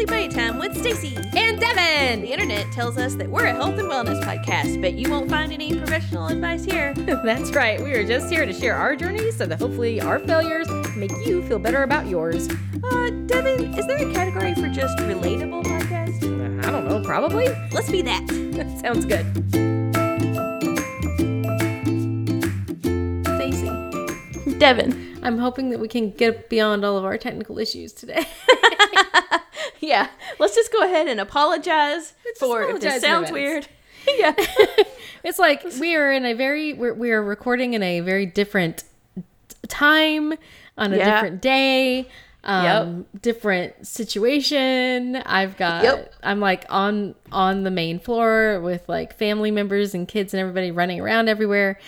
Sleep By Time with Stacy. And Devin! The internet tells us that we're a health and wellness podcast, but you won't find any professional advice here. That's right. We are just here to share our journeys so that hopefully our failures make you feel better about yours. Uh, Devin, is there a category for just relatable podcast? Uh, I don't know, probably? Let's be that. Sounds good. Stacy. Devin. I'm hoping that we can get beyond all of our technical issues today. yeah, let's just go ahead and apologize Let's for apologize if this sounds weird. yeah. it's like we are in a very we're, we are recording in a very different time on a Yeah. different day um different situation i've got Yep. i'm like on on the main floor with like family members and kids and everybody running around everywhere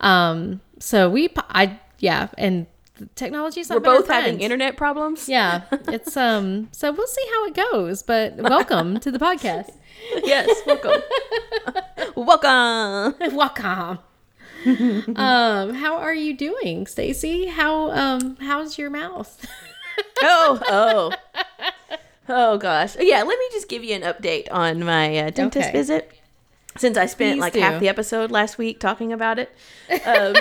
um so we i yeah and technology's not We're both having internet problems. yeah it's um so we'll see how it goes but welcome to the podcast Yes, welcome. welcome. Welcome. um, how are you doing, Stacy? How um how's your mouth? Oh, oh. Oh gosh. Yeah, let me just give you an update on my uh, dentist Okay. visit. Since I spent Please like do. half the episode last week talking about it. Um,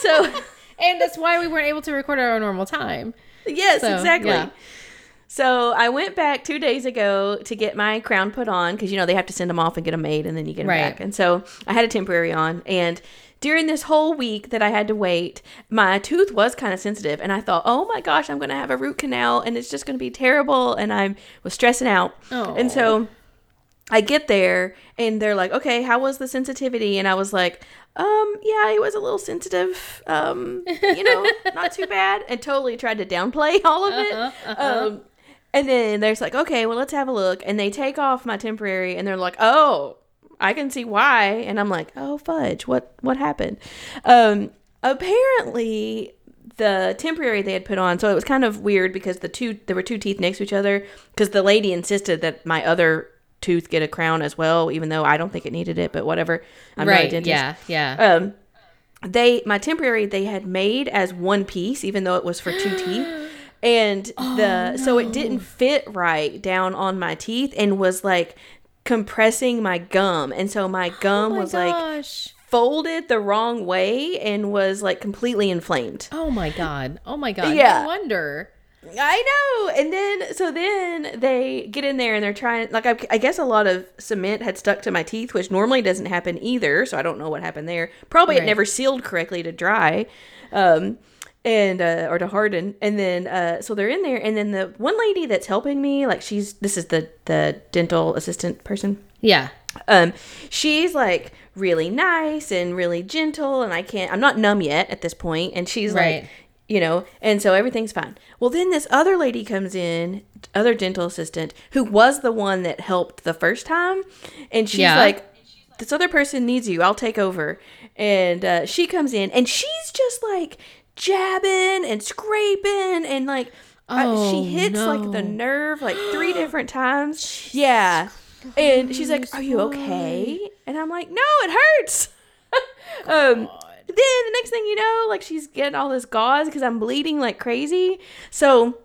so and that's why we weren't able to record at our normal time. yes, So, exactly. yeah. So I went back two days ago to get my crown put on because you know they have to send them off and get them made and then you get them Right. back. And so I had a temporary on and during this whole week that I had to wait, my tooth was kind of sensitive and I thought, "Oh my gosh, I'm going to have a root canal and it's just going to be terrible." And I was stressing out. Oh. And so I get there and they're like, "Okay, how was the sensitivity?" And I was like, "Um, yeah, it was a little sensitive. Um, you know, not too bad." And totally tried to downplay all of it. Um, and then there's like, "Okay, well, let's have a look." And they take off my temporary and they're like, "Oh, I can see why." And I'm like, "Oh, fudge. What what happened?" Um, apparently the temporary they had put on so it was kind of weird because the two there were two teeth next to each other because the lady insisted that my other tooth get a crown as well even though i don't think it needed it but whatever i'm not a right. dentist Yeah. Yeah. um they my temporary they had made as one piece even though it was for two teeth and the so it didn't fit right down on my teeth and was like compressing my gum and so my gum oh my was like folded the wrong way and was like completely inflamed oh my god. Oh my god. Yeah. No wonder. I know. And then, so then they get in there and they're trying, like, I, I guess a lot of cement had stuck to my teeth, which normally doesn't happen either. So I don't know what happened there. Probably it never sealed correctly to dry. Um, and uh, or to harden and then uh so they're in there and then the one lady that's helping me like she's this is the the dental assistant person Yeah. um she's like really nice and really gentle and i can't i'm not numb yet at this point and she's Right. like you know and so everything's fine. Well then this other lady comes in other dental assistant who was the one that helped the first time and she's Yeah. like this other person needs you. I'll take over. And uh, she comes in and she's just like jabbing and scraping and like I- Oh, she hits like the nerve like three different times. Yeah. And she's like are you okay? and i'm like no it hurts. Um then the next thing you know like she's getting all this gauze because i'm bleeding like crazy. So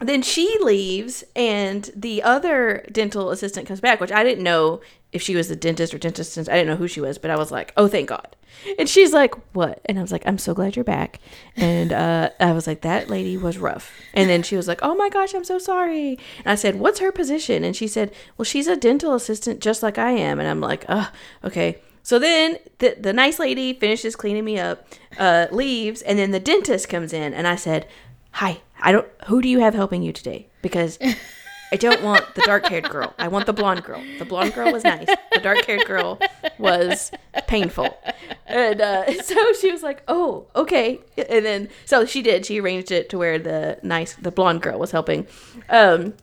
then she leaves and the other dental assistant comes back which i didn't know if she was the dentist or dentist i didn't know who she was but i was like oh thank god. And she's like what? And i was like i'm so glad you're back. And uh, i was like that lady was rough. And then she was like oh my gosh i'm so sorry. And i said what's her position? And she said well she's a dental assistant just like i am. And i'm like uh okay so then the, the nice lady finishes cleaning me up uh, leaves and then the dentist comes in and i said hi i don't who do you have helping you today? Because i don't want the dark haired girl. I want the blonde girl. The blonde girl was nice. The dark haired girl was painful. And uh, so she was like oh okay. And then so she did. She arranged it to where the nice the blonde girl was helping. Um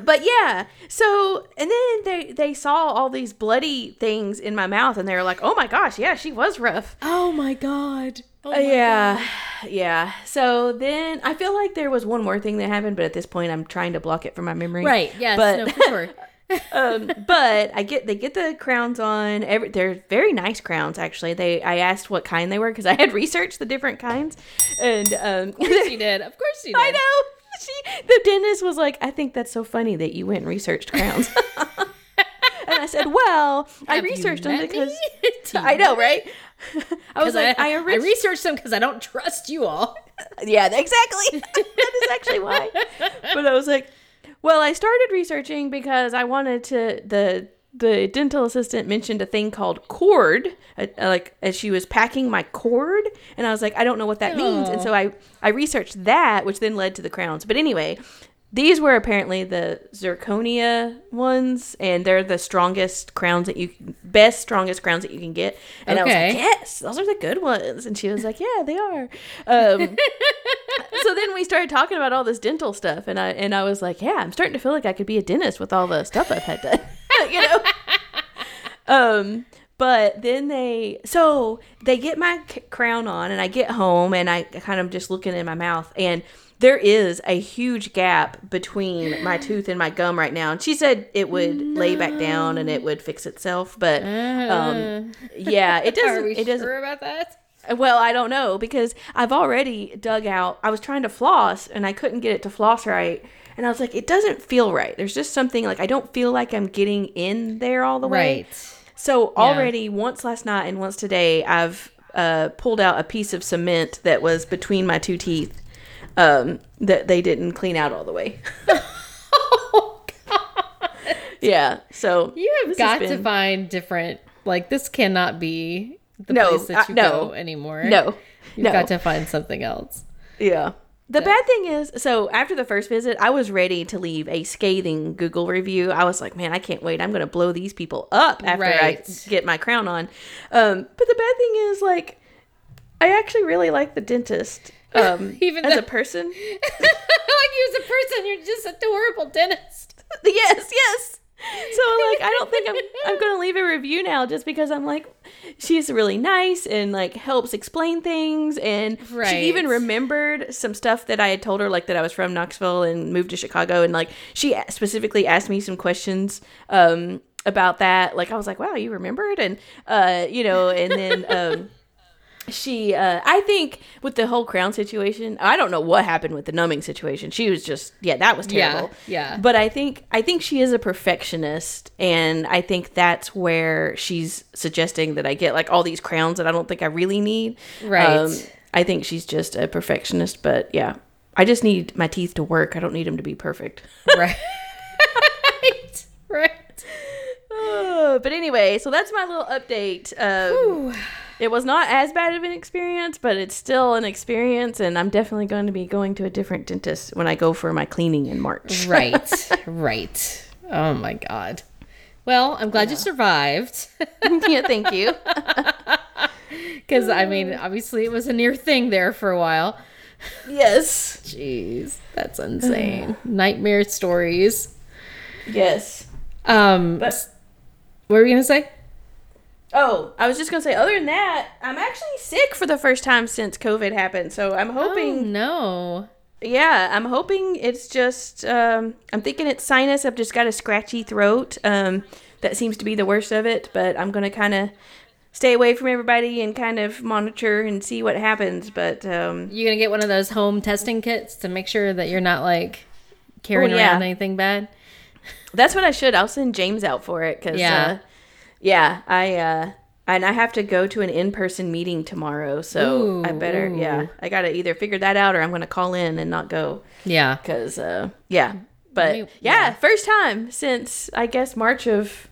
but yeah so and then they they saw all these bloody things in my mouth and they were like oh my gosh yeah she was rough Oh my god. Oh uh, yeah, yeah. So then I feel like there was one more thing that happened, but at this point I'm trying to block it from my memory. Right. Yes. But no, for sure. um, but I get they get the crowns on. Every they're very nice crowns actually. They I asked what kind they were because I had researched the different kinds, and um, Of course you did. Of course you did. I know. she, the dentist was like, I think that's so funny that you went and researched crowns. and I said, Well, I Have you researched them because me? Do you I know, right? I was like, I, I, I researched them because I don't trust you all. yeah, exactly. that is actually why. But I was like, well, I started researching because I wanted to the the dental assistant mentioned a thing called cord, uh, like as she was packing my cord, and I was like, I don't know what that means, and so I I researched that, which then led to the crowns. But anyway, these were apparently the zirconia ones, and they're the strongest crowns that you best strongest crowns that you can get. And I was like, yes, those are the good ones. And she was like, yeah, they are. Um, so then we started talking about all this dental stuff, and I and I was like, yeah, I'm starting to feel like I could be a dentist with all the stuff I've had done, you know. um, but then they so they get my c- crown on, and I get home, and I kind of just looking in my mouth, and there is a huge gap between my tooth and my gum right now. And she said it would lay back down and it would fix itself, but um, yeah, it doesn't. we It doesn't. sure about that? Well, I don't know because I've already dug out. I was trying to floss and I couldn't get it to floss right. And I was like, it doesn't feel right. There's just something like I don't feel like I'm getting in there all the way. Right. So already once last night and once today, I've uh, pulled out a piece of cement that was between my two teeth um, that they didn't clean out all the way. Oh, God. yeah. So You have got to find different. Like this cannot be the No, place that uh, you no. go anymore. No. you've no. got to find something else. Yeah. The bad thing is, so after the first visit, I was ready to leave a scathing Google review. I was like, man, I can't wait. I'm going to blow these people up after I get my crown on. Um, but the bad thing is, like, I actually really like the dentist. Um, Even as though- a person. like you as a person, you're just a horrible dentist. yes, yes. So like I don't think I'm I'm gonna leave a review now just because I'm like she's really nice and like helps explain things and Right. she even remembered some stuff that I had told her like that I was from Knoxville and moved to Chicago and like she specifically asked me some questions um about that like I was like wow you remembered and uh you know and then um she uh i think with the whole crown situation i don't know what happened with the numbing situation she was just yeah that was terrible yeah. but i think i think she is a perfectionist and i think that's where she's suggesting that i get like all these crowns that i don't think i really need Um, Right. i think she's just a perfectionist but yeah i just need my teeth to work i don't need them to be perfect Right. right. Right. Oh, but anyway so that's my little update um, it was not as bad of an experience, but it's still an experience, and I'm definitely going to be going to a different dentist when I go for my cleaning in March. Right. right. Oh my god. Well, I'm glad you survived. yeah, thank you. Because, I mean, obviously it was a near thing there for a while. Yes, Jeez, that's insane. Nightmare stories. yes. Um, But what were going to say? Oh, I was just gonna say. Other than that, I'm actually sick for the first time since COVID happened. So I'm hoping. Oh, hoping. no. Yeah, I'm hoping it's just. Um, I'm thinking it's sinus. I've just got a scratchy throat. Um, that seems to be the worst of it. But I'm gonna kind of stay away from everybody and kind of monitor and see what happens. But um, You going to get one of those home testing kits to make sure that you're not like carrying Oh, yeah. around anything bad? That's what I should. I'll send James out for it because Yeah. yeah, uh, yeah, I uh, and I have to go to an in-person meeting tomorrow, so I better ooh. yeah, I gotta either figure that out or I'm gonna call in and not go Yeah. because uh, yeah, but Maybe- yeah, yeah. first time since I guess March of.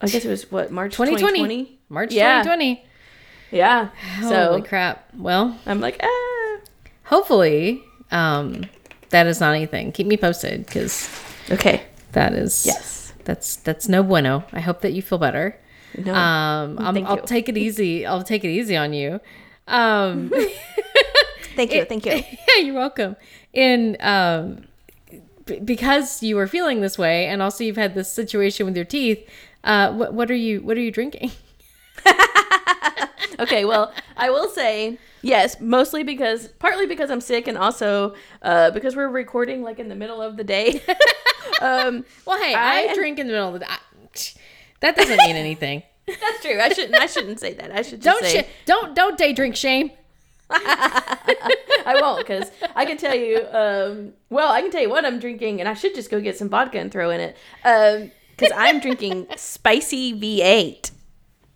I guess it was what March 2020. 2020. March Yeah. 2020. Yeah. So Holy crap. Well, I'm like, ah. hopefully um, that is not anything. Keep me posted because Okay. that is Yes. That's that's no bueno. I hope that you feel better. No. Um, I'm, Thank I'll you. take it easy. I'll take it easy on you. Um, thank you. Thank you. yeah, you're welcome. In um, b- because you were feeling this way, and also you've had this situation with your teeth. Uh, what what are you what are you drinking? okay, well, I will say yes, mostly because partly because I'm sick and also uh, because we're recording like in the middle of the day. um, Well, hey, I, I- drink in the middle of the. I, that doesn't mean anything. that's true. I shouldn't. I shouldn't say that. I should just Don't say sh- don't don't day drink shame. I won't because I can tell you. Um, well, I can tell you what I'm drinking, and I should just go get some vodka and throw in it. Because I'm drinking spicy V8.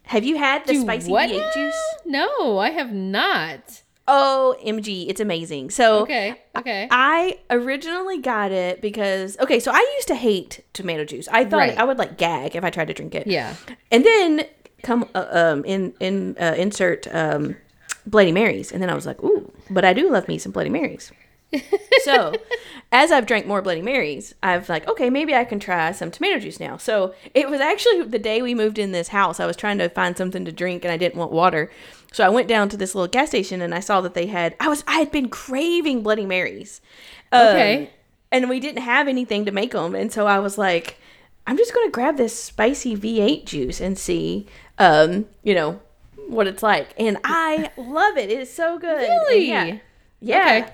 Have you had the Do spicy what V8 juice? No, I have not. Oh, MG, it's amazing. So Okay. Okay. I originally got it because okay, so I used to hate tomato juice. I thought Right. I would like gag if I tried to drink it. Yeah. And then come uh, um in in uh, insert um Bloody Marys, and then I was like, ooh, but I do love me some Bloody Marys. So, as I've drank more Bloody Marys, I've like, okay, maybe I can try some tomato juice now. So it was actually the day we moved in this house. I was trying to find something to drink, and I didn't want water. So I went down to this little gas station, and I saw that they had. I was I had been craving Bloody Marys. Um, Okay. and we didn't have anything to make them, and so I was like, I'm just gonna grab this spicy V8 juice and see, um, you know, what it's like. And I love it. It is so good. And Really? yeah. Yeah. Okay.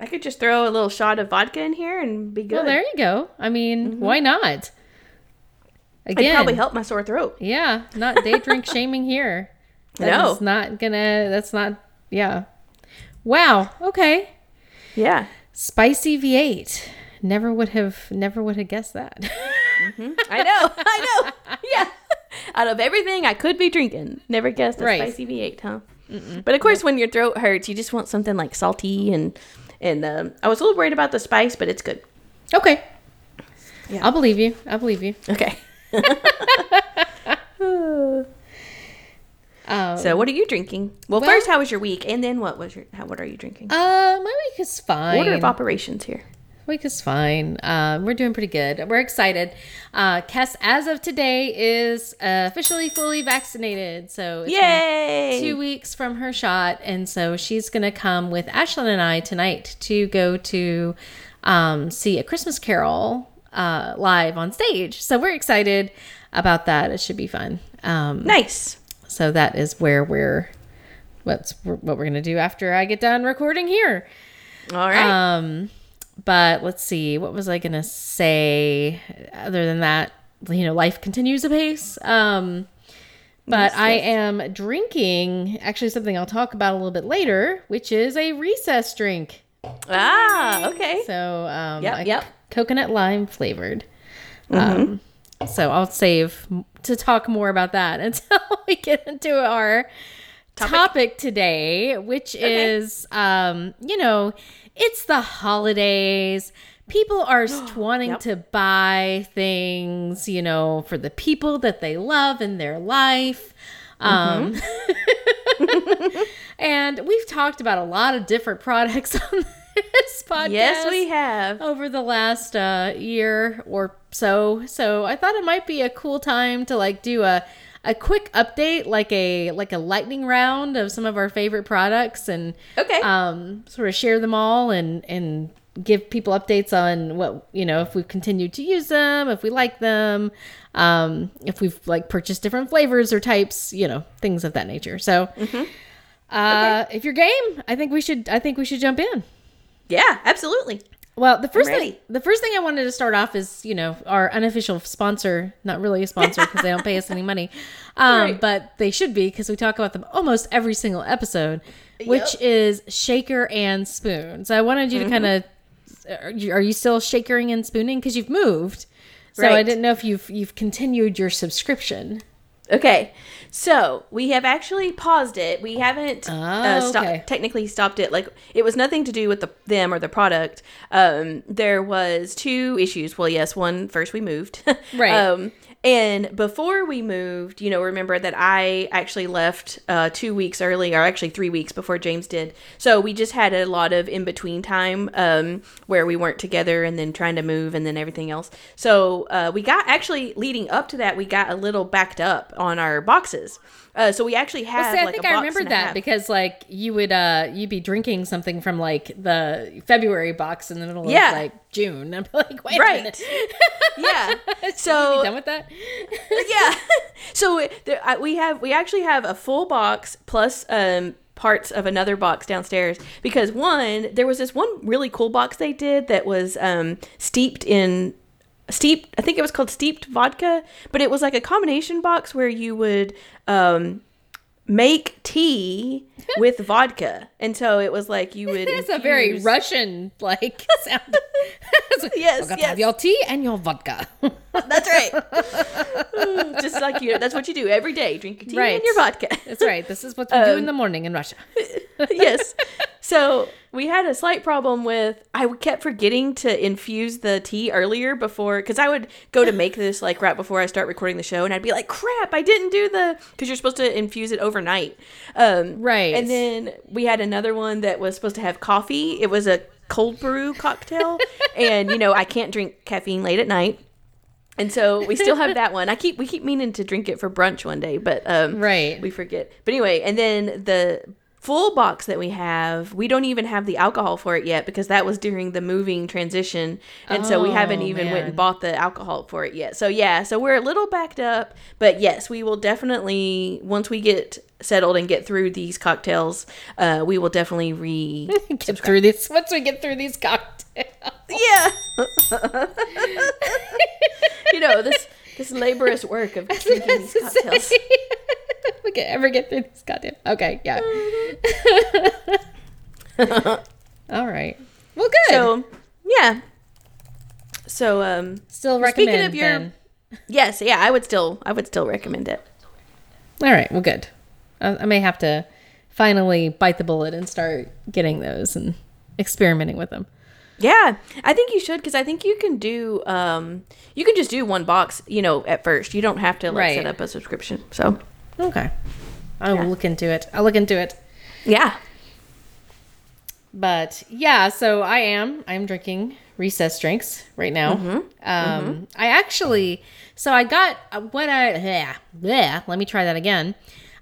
I could just throw a little shot of vodka in here and be good. Well, there you go. I mean, mm-hmm. why not? Again, probably help my sore throat. yeah, not day drink shaming here. That No. not gonna. That's not. Yeah. Wow. Okay. Yeah. Spicy V8. Never would have. Never would have guessed that. Mm-hmm. I know. I know. Yeah. Out of everything I could be drinking, never guessed a Right. spicy V8, huh? But of course, when your throat hurts, you just want something like salty and and um, I was a little worried about the spice, but it's good. okay. Yeah. I'll believe you. I'll believe you. Okay. Um, So, what are you drinking? Well, Well- first, how was your week, and then what was your how? What are you drinking? uh, my week is fine. Order of operations here. Week is fine. Um, we're doing pretty good. We're excited. Uh, Kess, as of today, is uh, officially fully vaccinated. So it's Yay! two weeks from her shot, and so she's gonna come with Ashlyn and I tonight to go to um, see a Christmas Carol uh, live on stage. So we're excited about that. It should be fun. Um, Nice. so that is where we're. What's what we're gonna do after I get done recording here. All right. Um, but let's see, what was I gonna say? Other than that, you know, life continues apace. Um, but Yes, I yes. am drinking actually something I'll talk about a little bit later, which is a recess drink. ah, okay. So, um, Yep, yep. coconut lime flavored. Mm-hmm. Um, so I'll save to talk more about that until we get into our topic, today, which is, um, you know, it's the holidays. People are wanting Yep. to buy things, you know, for the people that they love in their life. Um, and we've talked about a lot of different products on this podcast Yes, we have. over the last uh, year or so. So I thought it might be a cool time to like do a a quick update, like a like a lightning round of some of our favorite products, and Okay. um, sort of share them all and and give people updates on what you know if we've continued to use them, if we like them, um, if we've like purchased different flavors or types, you know, things of that nature. So. Uh, if you're game, I think we should. I think we should jump in. yeah, absolutely. Well, the first thing the first thing I wanted to start off is you know our unofficial sponsor, not really a sponsor because they don't pay us any money, um, Right. but they should be because we talk about them almost every single episode, which Yep. is Shaker and Spoon. So I wanted you to kind of are you, are you still shakering and spooning because you've moved? So I didn't know if you've you've continued your subscription. Okay, so we have actually paused it. We haven't uh, Oh, stop- okay. technically stopped it. Like it was nothing to do with the them or the product. Um, there was two issues. Well, yes, one first we moved, Right. Um, and before we moved, you know, remember that I actually left uh, two weeks early, or actually three weeks before James did. So we just had a lot of in between time um, where we weren't together, and then trying to move, and then everything else. So uh, we got actually leading up to that, we got a little backed up on our boxes. Uh, so we actually have. See, I like, think I and that half. because like you would uh you'd be drinking something from like the February box in the middle Yeah. of like June. I'm like, wait Right. yeah. So So done with that? yeah. So there, I, we have we actually have a full box plus um parts of another box downstairs because one there was this one really cool box they did that was um steeped in steeped I think it was called steeped vodka, but it was like a combination box where you would um make tea with vodka. And so it was like you would It's a very Russian like sound. Yes, yes. have your tea and your vodka. That's right. Just like you that's what you do every day. Drink your tea Right. and your vodka. That's right. This is what we do in Um, the morning in Russia. yes. So we had a slight problem with I kept forgetting to infuse the tea earlier before because I would go to make this like right before I start recording the show and I'd be like, crap, I didn't do the because you're supposed to infuse it overnight. Um, Right. And then we had another one that was supposed to have coffee. It was a cold brew cocktail, and you know I can't drink caffeine late at night. And so we still have that one. I keep we keep meaning to drink it for brunch one day, but um, Right. we forget. But anyway, and then the full box that we have, we don't even have the alcohol for it yet because that was during the moving transition, and so we haven't Oh, even went and bought the alcohol for it yet. So yeah, so we're a little backed up, but yes, we will definitely once we get settled and get through these cocktails, uh, we will definitely re. Get through this. Once we get through these cocktails. yeah, you know this this laborious work of drinking these cocktails. we can ever get through this goddamn. Okay, yeah. All right. Well, good. So yeah. So um Still speaking recommend of your- then. yes, yeah, I would still I would still recommend it. All right. Well, good. I, I may have to finally bite the bullet and start getting those and experimenting with them. Yeah, I think you should because I think you can do um you can just do one box, you know, at first. You don't have to like Right. set up a subscription. So Okay. I will Yeah. look into it. I'll look into it. Yeah. But yeah, so I am. I'm drinking recess drinks right now. Mm-hmm. Um, I actually, so I got what I yeah, yeah. Let me try that again.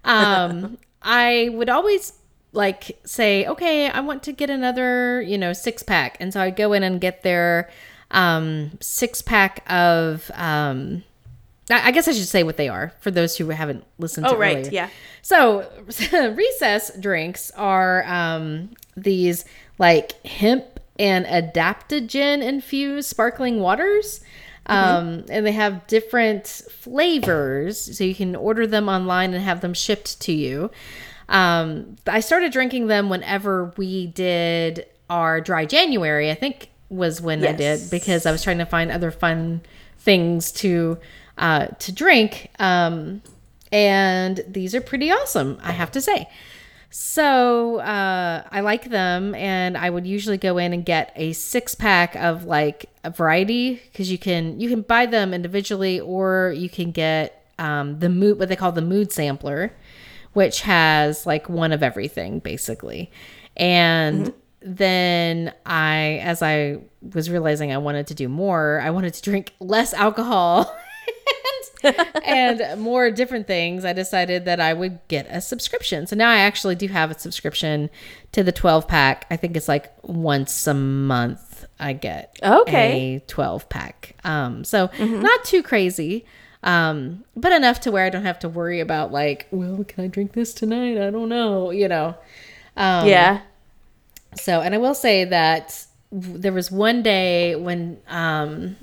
Um, I would always like say, okay, I want to get another, you know, six pack, and so I'd go in and get their um, six pack of. Um, I guess I should say what they are for those who haven't listened. Oh to right, earlier. yeah. So recess drinks are um, these like hemp and adaptogen infused sparkling waters. Um, and they have different flavors, so you can order them online and have them shipped to you. Um, I started drinking them whenever we did our dry January. I think was when I did because I was trying to find other fun things to uh, to drink. Um, and these are pretty awesome, I have to say. So uh, I like them, and I would usually go in and get a six pack of like a variety because you can you can buy them individually, or you can get um, the mood what they call the mood sampler, which has like one of everything basically, and then I as I was realizing I wanted to do more, I wanted to drink less alcohol. and more different things, I decided that I would get a subscription. So now I actually do have a subscription to the 12 pack. I think it's like once a month I get Okay. a 12 pack. Um, so not too crazy. Um, but enough to where I don't have to worry about like, well, can I drink this tonight? I don't know, you know. Um, yeah. so, and I will say that w- there was one day when um,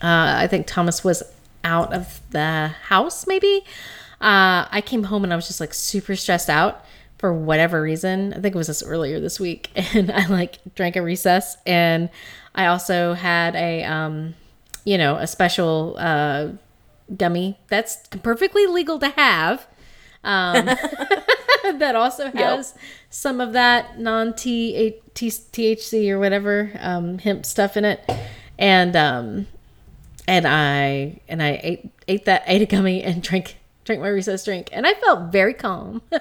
uh, I think Thomas was out of the house, maybe. Uh, I came home and I was just like super stressed out for whatever reason. I think it was this earlier this week. And I like drank a recess. And I also had a, um, you know, a special uh, gummy that's perfectly legal to have. Um, that also has some of that non THC or whatever um, hemp stuff in it, and um, and I and I ate ate that ate a gummy and drank drank my recess drink, and I felt very calm.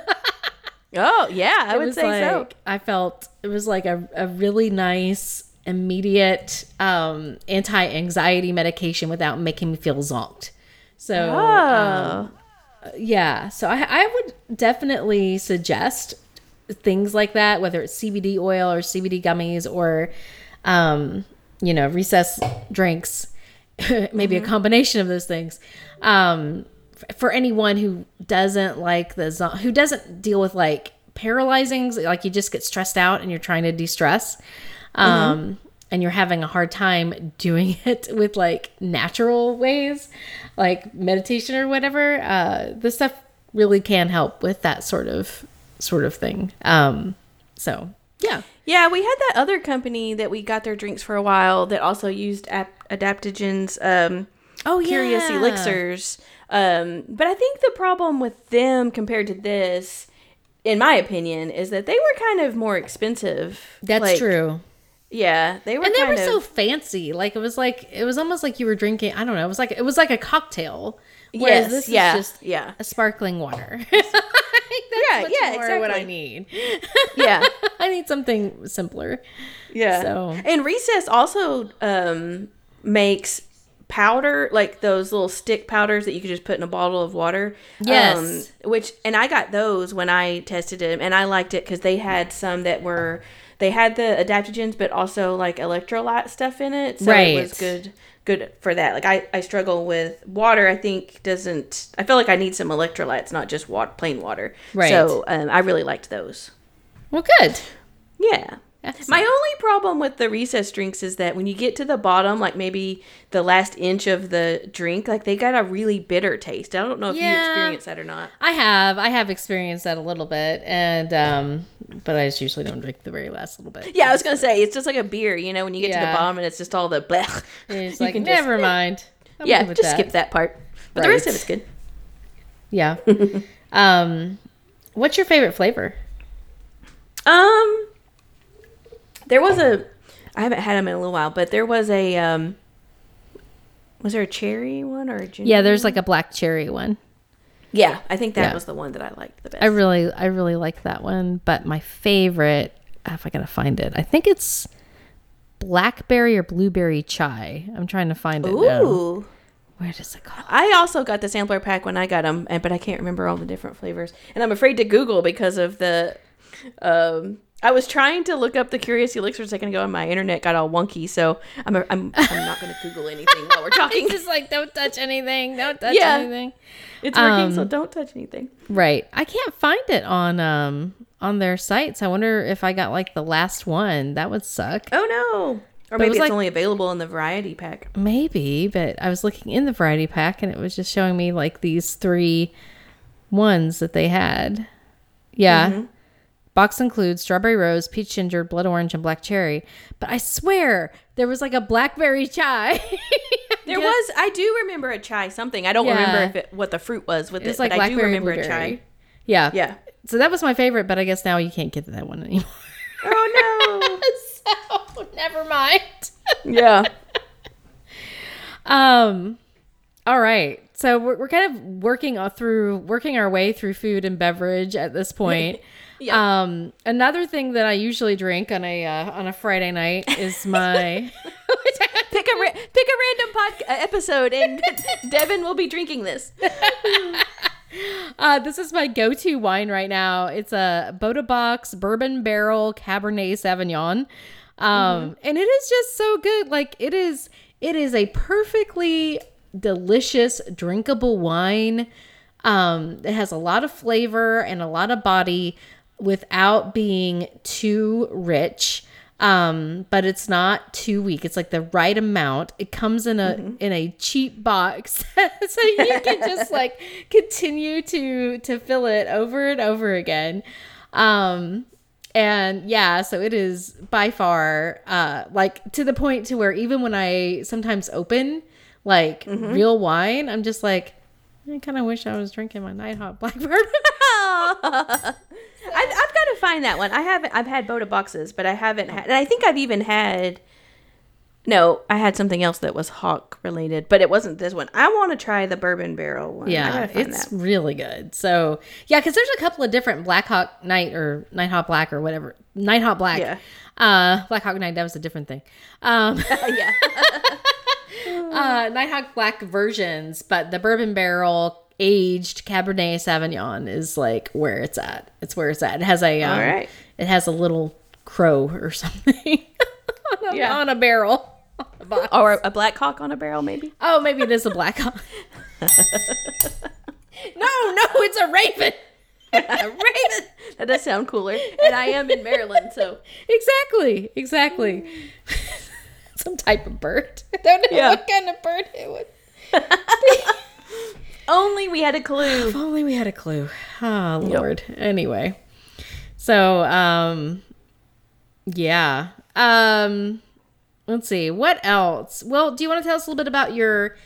Oh yeah, I It would say so. I felt it was like a, a really nice, immediate um, anti anxiety medication without making me feel zonked. So um, Oh. yeah, so I, I would definitely suggest things like that, whether it's CBD oil or CBD gummies or, um, you know, recess drinks, maybe a combination of those things. Um, for anyone who doesn't like the who doesn't deal with like paralyzing, like you just get stressed out and you're trying to de-stress. Um, and you're having a hard time doing it with like natural ways, like meditation or whatever, uh, this stuff really can help with that sort of sort of thing. Um, so yeah, Yeah, we had that other company that we got their drinks for a while that also used ap- adaptogens. Um, oh Curious Elixirs. Um, but I think the problem with them compared to this, in my opinion, is that they were kind of more expensive. That's Like, true. Yeah, they were. and they were of, so fancy. Like it was like it was almost like you were drinking. I don't know. It was like it was like a cocktail. Whereas Yes, this yeah, is just yeah, a sparkling water. That's Yeah, much yeah, more what I need. yeah, I need something simpler. yeah. So- and Recess also um, makes powder like those little stick powders that you could just put in a bottle of water. Yes. Um, which and I got those when I tested them, and I liked it because they had some that were they had the adaptogens, but also like electrolyte stuff in it. So it was good good for that. Like I, I struggle with water. I think doesn't. I feel like I need some electrolytes, not just water, plain water. Right. So um, I really liked those. Well, good. Yeah. My only problem with the recess drinks is that when you get to the bottom, like maybe the last inch of the drink, like they got a really bitter taste. I don't know if you Yeah. experience that or not. I have I have experienced that a little bit, and um, but I just usually don't drink the very last little bit. Yeah, I was gonna say it's just like a beer, you know, when you get to the bottom and it's just all the blech. It's you like can just- never mind. I'm yeah, just that. skip that part. But the rest of it's good. Yeah. um, what's your favorite flavor? Um, there was a, I haven't had them in a little while, but there was a, um, was there a cherry one or a ginger? Yeah, there's like a black cherry one. yeah. I think that Yeah. was the one that I liked the best. I really, I really like that one. But my favorite, if I gotta find it, I think it's blackberry or blueberry chai. I'm trying to find it now. Where does it go? I also got the sampler pack when I got them, but I can't remember all the different flavors. And I'm afraid to Google because of the. Um, I was trying to look up the Curious Elixir a second ago, and my internet got all wonky. So I'm a, I'm I'm not going to Google anything while we're talking. Just like don't touch anything. Don't touch Yeah. anything. It's working, so um, don't touch anything. Right. I can't find it on um on their sites. I wonder if I got like the last one. That would suck. Oh no! Or it maybe was it's like- only available in the variety pack. Maybe, but I was looking in the variety pack and it was just showing me like these three ones that they had. Yeah. Mm-hmm. Box includes strawberry rose, peach ginger, blood orange, and black cherry. But I swear there was like a blackberry chai. There Yeah. was, I do remember a chai something. I don't remember if it what the fruit was with It it, like but I do remember a chai. Yeah. Yeah. So that was my favorite, but I guess now you can't get that one anymore. Oh no. so never mind. yeah. Um, all right. So we're, we're kind of working all through working our way through food and beverage at this point. Yeah. Um, another thing that I usually drink on a uh, on a Friday night is my pick a ra- pick a random pod- uh, episode, and Devin will be drinking this. uh, this is my go to wine right now. It's a Bota Box Bourbon Barrel Cabernet Sauvignon, um, and it is just so good. Like it is, it is a perfectly delicious drinkable wine. Um, it has a lot of flavor and a lot of body without being too rich. Um, but it's not too weak. It's like the right amount. It comes in a in a cheap box, so you can just like continue to to fill it over and over again. Um, and yeah, so it is by far uh like to the point to where even when I sometimes open like real wine, I'm just like I kind of wish I was drinking my Night Hawk black bourbon. I've, I've got to find that one. I haven't. I've had Bota boxes, but I haven't had. And I think I've even had. No, I had something else that was hawk related, but it wasn't this one. I want to try the bourbon barrel one. Yeah, it's that. really good. So yeah, because there's a couple of different Black Hawk Night or Night Hawk Black or whatever. Night Hawk Black. Yeah. Uh, Black Hawk Night that was a different thing. Um, yeah. uh, Night Hawk Black versions, but the bourbon barrel aged Cabernet Sauvignon is like where it's at. It's where it's at. It has a um, right. It has a little crow or something on, a, Yeah. on a barrel. or a black hawk on a barrel, maybe. Oh, maybe it is a Black Hawk. no, no, it's a raven. A raven. That does sound cooler. And I am in Maryland, so Exactly, exactly. Some type of bird. I don't know Yeah. what kind of bird it would. Only we had a clue. If only we had a clue. Oh Lord. Anyway. So um yeah. Um let's see. What else? Well, do you want to tell us a little bit about your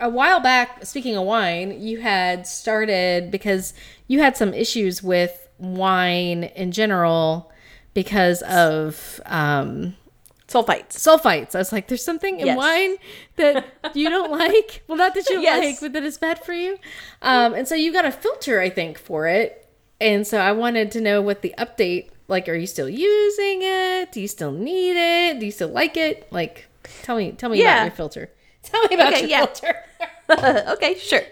a while back, speaking of wine, you had started because you had some issues with wine in general because of um Sulfites. sulfites. I was like, there's something in Yes. wine that you don't like. Well, not that you Yes. like, but that is bad for you. Um, and so you got a filter, I think, for it. And so I wanted to know what the update. Like, are you still using it? Do you still need it? Do you still like it? Like, tell me, tell me Yeah. about your filter. Tell me about Okay, your yeah. filter. okay, sure.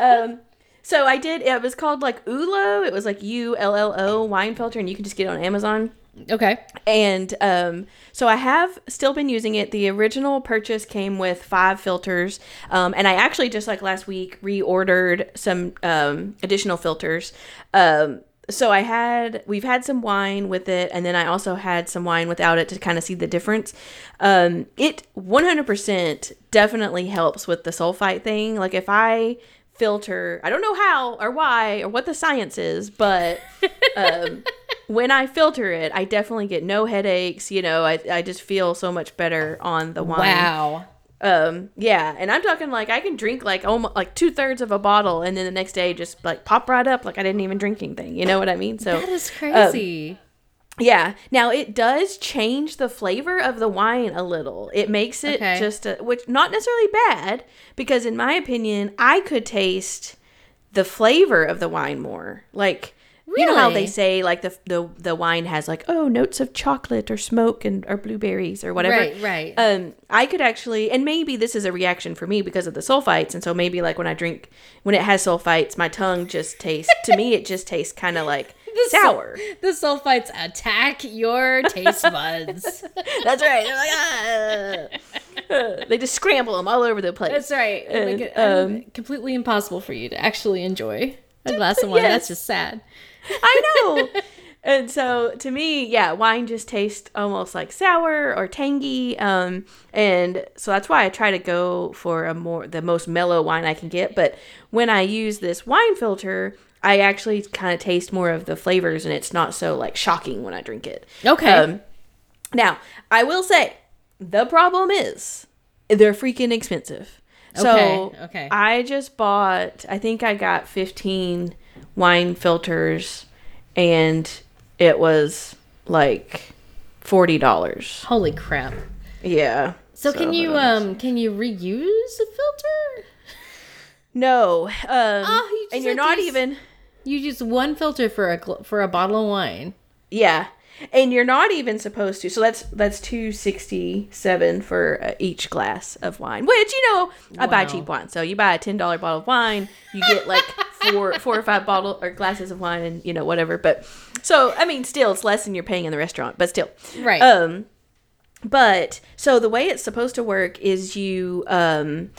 um, so I did. It was called like Ullo. It was like U L L O wine filter, and you can just get it on Amazon. Okay. And um, so I have still been using it. The original purchase came with five filters, um, and I actually just like last week reordered some um, additional filters. Um, so I had we've had some wine with it, and then I also had some wine without it to kind of see the difference. Um, it 100% definitely helps with the sulfite thing. Like if I filter, I don't know how or why or what the science is, but um, when I filter it, I definitely get no headaches. You know, I, I just feel so much better on the wine. Wow. Um, yeah, and I'm talking like I can drink like almost like two thirds of a bottle, and then the next day just like pop right up like I didn't even drink anything. You know what I mean? So That is crazy. yeah. Now it does change the flavor of the wine a little. It makes it Okay. just a, which not necessarily bad because in my opinion, I could taste the flavor of the wine more. Like you know how they say like the the the wine has like oh notes of chocolate or smoke and or blueberries or whatever. Right, right. Um, I could actually, and maybe this is a reaction for me because of the sulfites, and so maybe like when I drink when it has sulfites, my tongue just tastes. to me, it just tastes kind of like sour. the sulfites attack your taste buds. That's right. They're like, ah. They just scramble them all over the place. That's right. It'll make it And, um, completely impossible for you to actually enjoy a glass of wine. Yes. That's just sad. I know. and so to me, yeah, wine just tastes almost like sour or tangy. Um, and so that's why I try to go for a more the most mellow wine I can get. But when I use this wine filter, I actually kind of taste more of the flavors, and it's not so like shocking when I drink it. Okay. Um, now I will say the problem is they're freaking expensive. So Okay, okay. I just bought. I think I got fifteen wine filters, and it was like forty dollars. Holy crap. Yeah. So, can you um can you reuse a filter? No. Um, Oh, you just and you're not use- even. You use one filter for a for a bottle of wine. Yeah. And you're not even supposed to. So that's that's two sixty seven for uh, each glass of wine. Which you know, I buy cheap wine. So you buy a ten dollar bottle of wine, you get like four four or five bottle or glasses of wine, and you know whatever. But so I mean, still, it's less than you're paying in the restaurant. But still, Right. Um, but so the way it's supposed to work is you um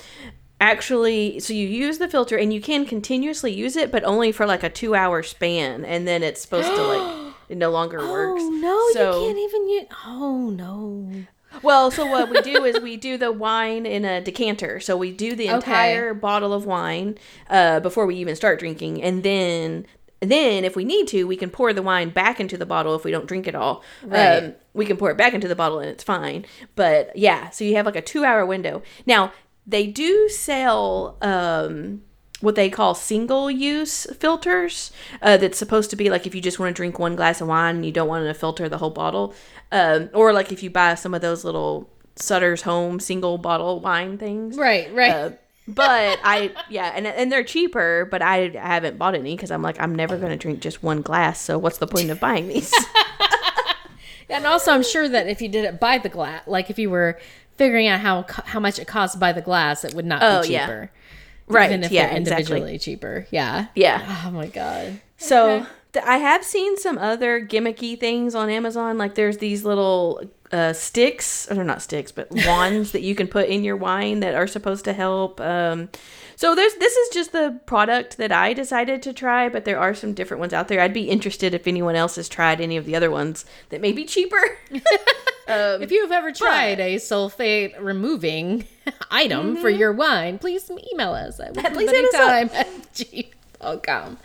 actually so you use the filter and you can continuously use it but only for like a two hour span and then it's supposed to like it no longer works Oh no, so you can't even use. Oh no. well so what we do is we do the wine in a decanter so we do the entire bottle of wine uh, before we even start drinking and then then if we need to we can pour the wine back into the bottle if we don't drink it all Right. um, we can pour it back into the bottle and it's fine but yeah so you have like a two hour window now they do sell um what they call single use filters uh, that's supposed to be like if you just want to drink one glass of wine and you don't want to filter the whole bottle um, or like if you buy some of those little sutter's home single bottle wine things Right, right. uh, but I yeah, and and they're cheaper, but I haven't bought any because I'm like I'm never gonna drink just one glass. So what's the point of buying these? and also, I'm sure that if you did it by the glass, like if you were figuring out how how much it costs by the glass, it would not Oh, be yeah. Right? Even if yeah, they're exactly. individually cheaper. Yeah. Yeah. Oh my god. So, Okay. th- I have seen some other gimmicky things on Amazon. Like there's these little uh, sticks, or not sticks, but wands that you can put in your wine that are supposed to help. Um, so there's this is just the product that I decided to try, but there are some different ones out there. I'd be interested if anyone else has tried any of the other ones that may be cheaper. um, If you've ever tried a sulfate removing item for your wine, please email us at Mm-hmm. Please hit time at gmail.com.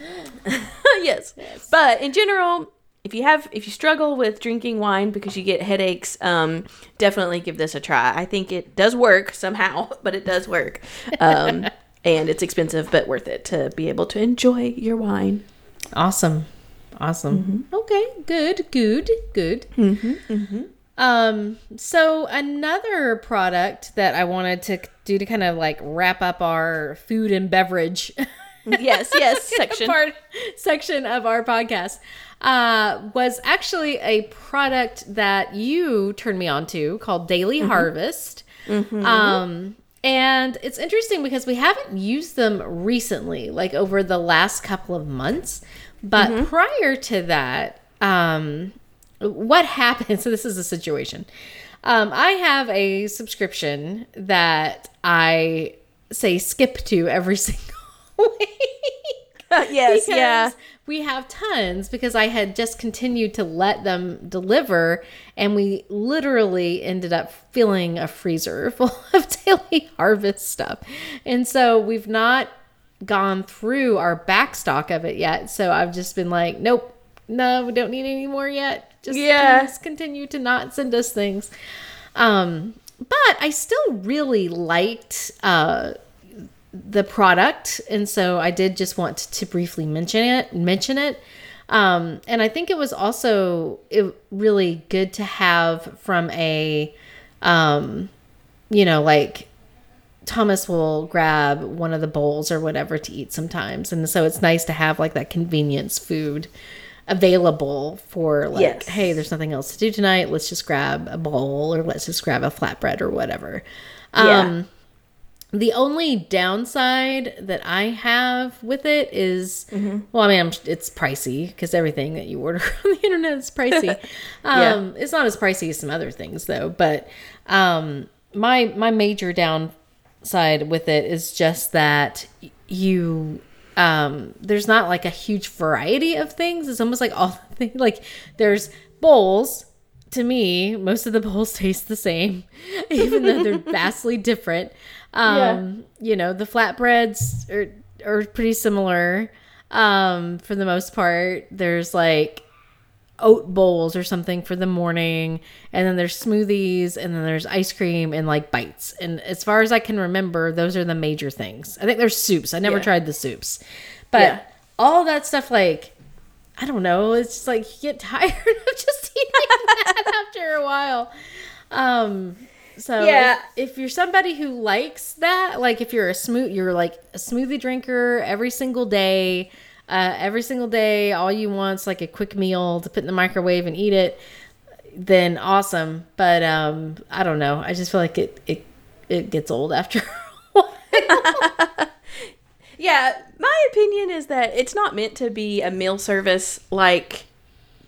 yes. But in general, if you have if you struggle with drinking wine because you get headaches, um, definitely give this a try. I think it does work somehow, but it does work. Um, and it's expensive, but worth it to be able to enjoy your wine. Awesome. Awesome. Mm-hmm. Okay. Good. Good. Good. Um, so another product that I wanted to do to kind of like wrap up our food and beverage Yes, yes, section. part section of our podcast uh, was actually a product that you turned me on to called Daily Mm-hmm. Harvest. Um, and it's interesting because we haven't used them recently, like over the last couple of months. But Mm-hmm. prior to that, um, what happened? So this is a situation. Um, I have a subscription that I say skip to every single week. yes, yeah. We have tons because I had just continued to let them deliver, and we literally ended up filling a freezer full of daily harvest stuff. And so we've not gone through our back stock of it yet. So I've just been like, nope, no, we don't need any more yet. Just Yeah. continue to not send us things. Um, but I still really liked uh, the product, and so I did just want to briefly mention it. Mention it. Um, and I think it was also it, really good to have from a, um, you know, like Thomas will grab one of the bowls or whatever to eat sometimes. And so it's nice to have like that convenience food available for like, Yes. hey, there's nothing else to do tonight. Let's just grab a bowl or let's just grab a flatbread or whatever. Yeah. Um, the only downside that I have with it is, well, I mean, it's pricey because everything that you order on the internet is pricey. um, It's not as pricey as some other things though. But um, my my major downside with it is just that you um, there's not like a huge variety of things. It's almost like all things like there's bowls. To me, most of the bowls taste the same, even though they're vastly different. Um, you know, the flatbreads are are pretty similar um for the most part. There's like oat bowls or something for the morning and then there's smoothies and then there's ice cream and like bites and as far as i can remember those are the major things i think there's soups i never Yeah. tried the soups but Yeah. all that stuff like i don't know it's just like you get tired of just eating that after a while um so Yeah. if, if you're somebody who likes that like if you're a smooth you're like a smoothie drinker every single day uh, every single day all you want's like a quick meal to put in the microwave and eat it then awesome but um i don't know i just feel like it it, it gets old after a while. Yeah, my opinion is that it's not meant to be a meal service like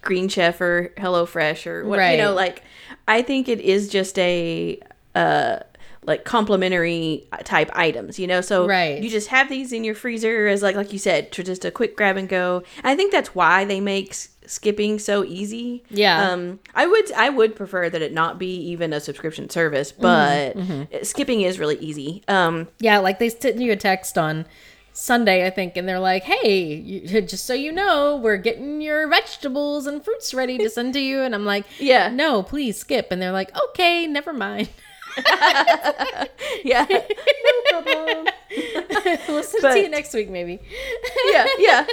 Green Chef or HelloFresh or what you know. Like, I think it is just a uh like complementary type items, you know. So Right. you just have these in your freezer as like like you said, to just a quick grab and go. I think that's why they make s- skipping so easy. Yeah. Um, I would I would prefer that it not be even a subscription service, but skipping is really easy. Um. yeah like they sent you a text on sunday i think and they're like hey you, just so you know we're getting your vegetables and fruits ready to send to you and i'm like Yeah. no please skip and they're like okay never mind Yeah. no problem. we'll send But- to you next week maybe yeah, yeah.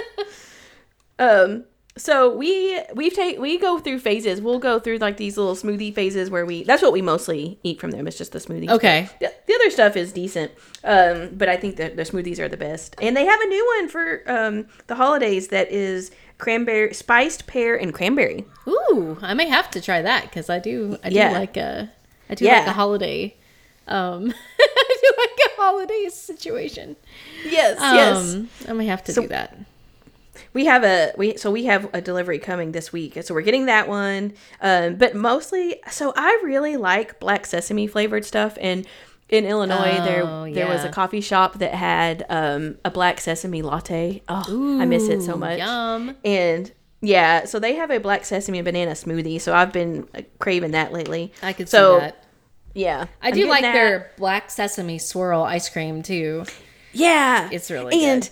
Um so we we've take we go through phases. We'll go through like these little smoothie phases where we that's what we mostly eat from them. It's just the smoothies. Okay. The, the other stuff is decent. Um but I think that the smoothies are the best. And they have a new one for um the holidays that is cranberry spiced pear and cranberry. Ooh, I may have to try that because I do. I do Yeah. like a. I do like a holiday. Um, I do like a holiday situation. Yes, yes. Um, I may have to So- do that. We have a we so we have a delivery coming this week, so we're getting that one. Um, but mostly, so I really like black sesame flavored stuff, and in Illinois, Oh, there there was a coffee shop that had um, a black sesame latte. Oh, I miss it so much. Yum. And yeah, so they have a black sesame and banana smoothie. So I've been uh, craving that lately. I could so, see that. Yeah, I I'm do like that. their black sesame swirl ice cream too. Yeah, It's really and good.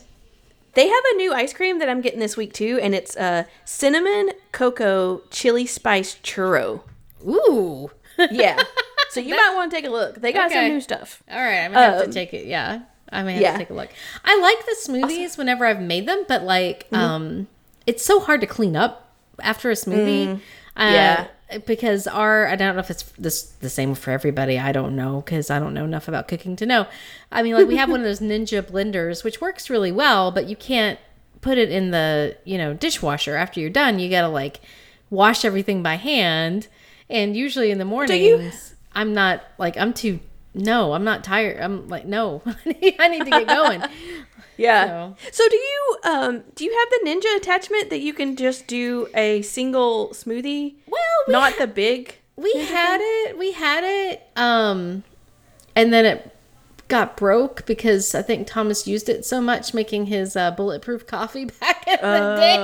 They have a new ice cream that I'm getting this week too, and it's uh, cinnamon cocoa chili spice churro. Ooh. Yeah, so you might want to take a look. They got Okay. some new stuff. All right, I'm gonna have Um, to take it. Yeah, I may have yeah. to take a look. I like the smoothies whenever I've made them, but like, Mm-hmm. um, it's so hard to clean up after a smoothie. Uh, Mm. Yeah. Because our I don't know if it's this the same for everybody. I don't know because I don't know enough about cooking to know. I mean, like we have one of those Ninja blenders, which works really well, but you can't put it in the you know dishwasher after you're done. You gotta like wash everything by hand, and usually in the mornings. I'm not like I'm too. No, I'm not tired. I'm like no. I need to get going. Yeah. So- So, do you um do you have the ninja attachment that you can just do a single smoothie? Well, we not the big. we had it. We had it. Um, and then it got broke because I think Thomas used it so much making his uh, bulletproof coffee back in the day.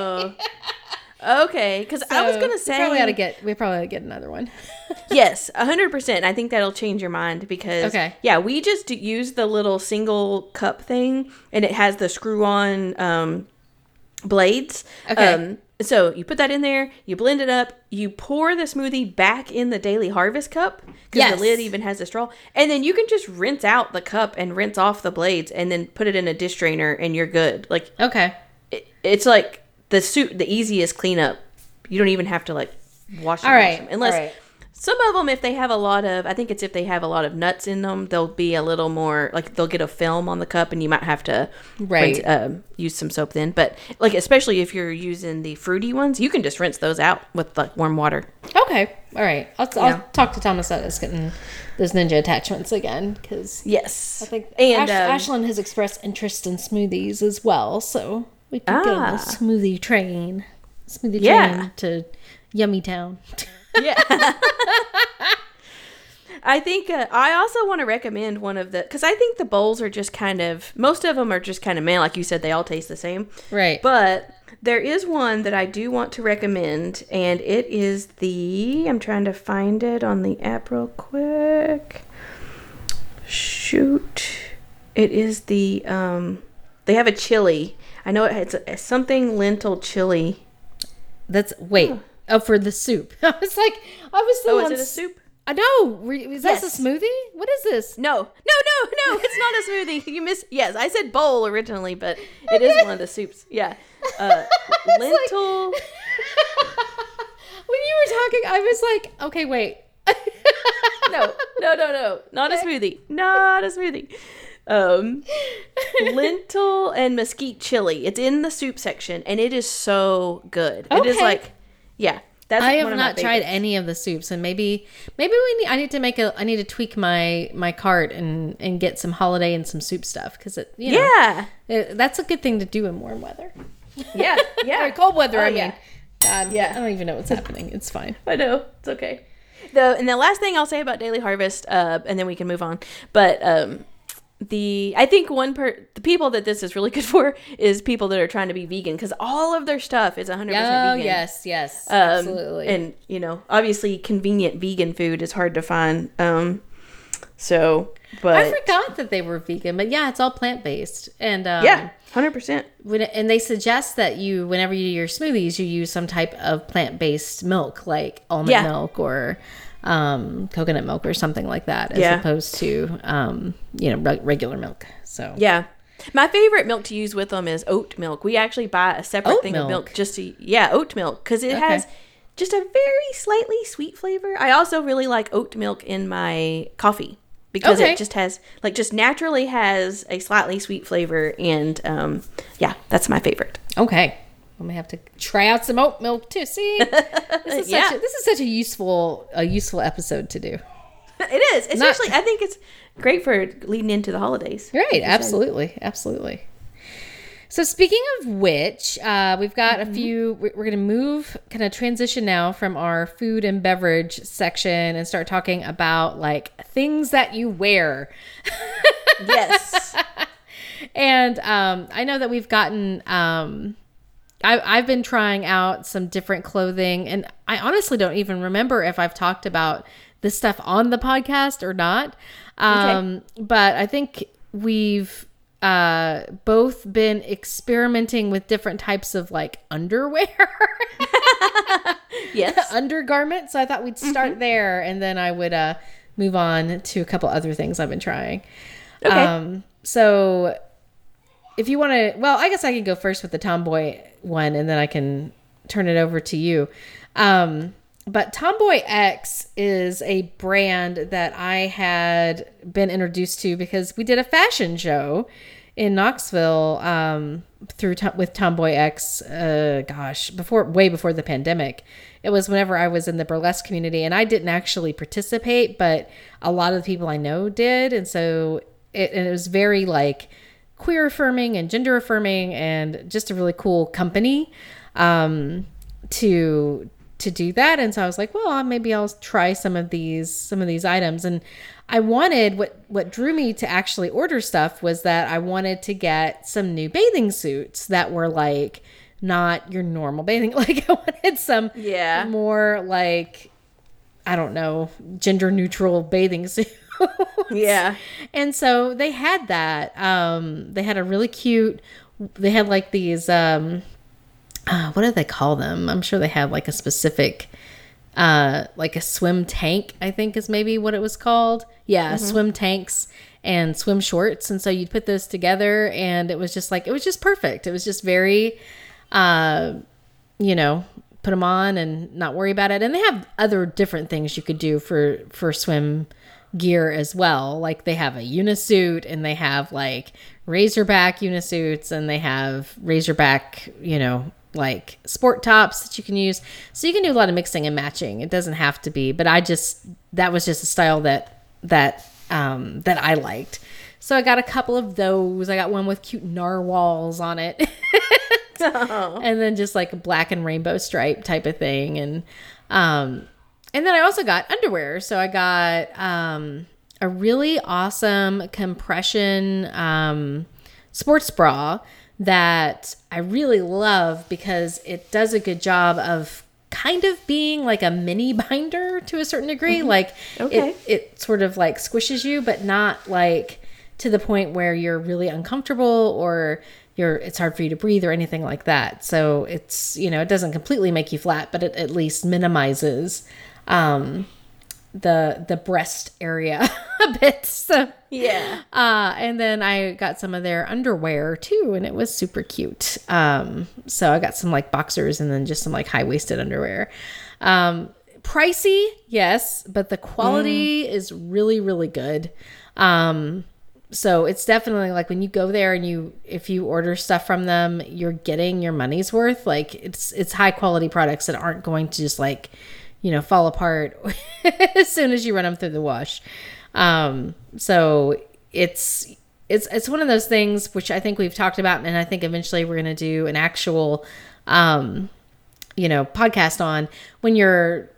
Oh. okay, because I was gonna say we say probably ought to get. We probably ought to get another one. yes, hundred percent. I think that'll change your mind because Okay. yeah, we just use the little single cup thing, and it has the screw-on um, blades. Okay. Um, so you put that in there, you blend it up, you pour the smoothie back in the Daily Harvest cup because Yes. the lid even has a straw, and then you can just rinse out the cup and rinse off the blades, and then put it in a dish drainer, and you're good. Like okay. it, it's like the soup, the easiest cleanup. You don't even have to like wash All wash unless all right. Some of them, if they have a lot of, I think it's if they have a lot of nuts in them, they'll be a little more like they'll get a film on the cup, and you might have to Right. rinse- um, use some soap then. But like especially if you're using the fruity ones, you can just rinse those out with like warm water. Okay. All right. I'll, Yeah. I'll talk to Thomas about us getting those ninja attachments again because Yes, I think and Ash- um, Ashlyn has expressed interest in smoothies as well, so we could get on Ah. the smoothie train, smoothie Yeah. train to Yummy Town. yeah. I think uh, I also want to recommend one of the because I think the bowls are just kind of most of them are just kind of man like you said they all taste the same. right. But there is one that I do want to recommend, and it is the. I'm trying to find it on the app real quick. Shoot. It is the. um They have a chili. I know it- it's a, something lentil chili. That's wait. Oh, for the soup. I was like, I was still Oh, is it a soup? I know. Is this a smoothie? What is this? No, no, no, no. It's not a smoothie. You miss. Yes, I said bowl originally, but it is one of the soups. Yeah, uh, lentil. when you were talking, I was like, okay, wait. no, no, no, no, not a smoothie, not a smoothie. Um, lentil and mesquite chili. It's in the soup section, and it is so good. It is like, yeah, that's. I have not tried any of the soups, and maybe maybe we need. I need to make a. I need to tweak my my cart and and get some holiday and some soup stuff because it. You know, Yeah, it- that's a good thing to do in warm weather. yeah, yeah. Or cold weather. Oh, I yeah. mean, God, Yeah. I don't even know what's happening. It's fine. I know it's okay. The and the last thing I'll say about Daily Harvest, uh, and then we can move on. But um, the I think one per the people that this is really good for is people that are trying to be vegan because all of their stuff is 100 percent Oh vegan. yes, yes, Um, absolutely. And you know, obviously, convenient vegan food is hard to find. Um, so, but I forgot that they were vegan, but yeah, it's all plant based. And um, yeah, hundred percent. when, and they suggest that you, whenever you do your smoothies, you use some type of plant based milk, like almond Yeah. milk or um, coconut milk or something like that, as Yeah. opposed to um, you know re- regular milk. So Yeah. My favorite milk to use with them is oat milk. We actually buy a separate Oat thing milk? of milk just to yeah, oat milk because it Okay. has just a very slightly sweet flavor. I also really like oat milk in my coffee because Okay. it just has like just naturally has a slightly sweet flavor and um yeah, that's my favorite. okay, I'm gonna have to try out some oat milk too. See, this is Yeah. such a, this is such a useful a useful episode to do. It is, especially I think it's great for leading into the holidays. Right, absolutely, absolutely. So speaking of which, uh, we've got a few. we- We're going to move, kind of transition now from our food and beverage section and start talking about like things that you wear. Yes. And um, I know that we've gotten. Um, I, I've been trying out some different clothing, and I honestly don't even remember if I've talked about this stuff on the podcast or not. Um, But I think we've uh, both been experimenting with different types of like underwear, yes. undergarments. So I thought we'd start there, and then I would uh, move on to a couple other things I've been trying. Okay. Um, so if you want to, well, I guess I can go first with the Tomboy one, and then I can turn it over to you. Um, but TomboyX is a brand that I had been introduced to because we did a fashion show in Knoxville um, through with TomboyX. Uh, gosh, before way before the pandemic, it was whenever I was in the burlesque community, and I didn't actually participate, but a lot of the people I know did, and so it, and it was very like queer affirming and gender affirming, and just a really cool company um, to to do that. And so i was like well maybe i'll try some of these some of these items. And i wanted what what drew me to actually order stuff was that i wanted to get some new bathing suits that were like not your normal bathing. Like i wanted some Yeah. more like i don't know gender neutral bathing suit Yeah. and so they had that. Um, they had a really cute. They had like these. Um, uh, what do they call them? I'm sure they had like a specific, uh, like a swim tank. I think is maybe what it was called. Yeah, swim tanks and swim shorts. And so you'd put those together, and it was just like it was just perfect. It was just very, uh, you know, put them on and not worry about it. And they have other different things you could do for for swim gear as well. Like they have a unisuit and they have like razorback unisuits and they have razorback, you know, like sport tops that you can use. So you can do a lot of mixing and matching. It doesn't have to be, but I just that was just a style that that um that I liked. So I got a couple of those. I got one with cute narwhals on it. and then just like a black and rainbow stripe type of thing and um and then i also got underwear. So i got um a really awesome compression um sports bra that i really love because it does a good job of kind of being like a mini binder to a certain degree. Like Okay. it, it sort of like squishes you but not like to the point where you're really uncomfortable or you're it's hard for you to breathe or anything like that. So it's you know it doesn't completely make you flat but it at least minimizes um the the breast area a bit so Yeah. uh, and then I got some of their underwear too, and it was super cute. Um, so I got some like boxers and then just some like high waisted underwear. Um, pricey, yes, but the quality is really, really good. Um, so it's definitely like when you go there and you if you order stuff from them, you're getting your money's worth. Like it's it's high quality products that aren't going to just like you know fall apart as soon as you run them through the wash. Um, so it's it's it's one of those things which I think we've talked about, and I think eventually we're gonna do an actual um, you know podcast on when you're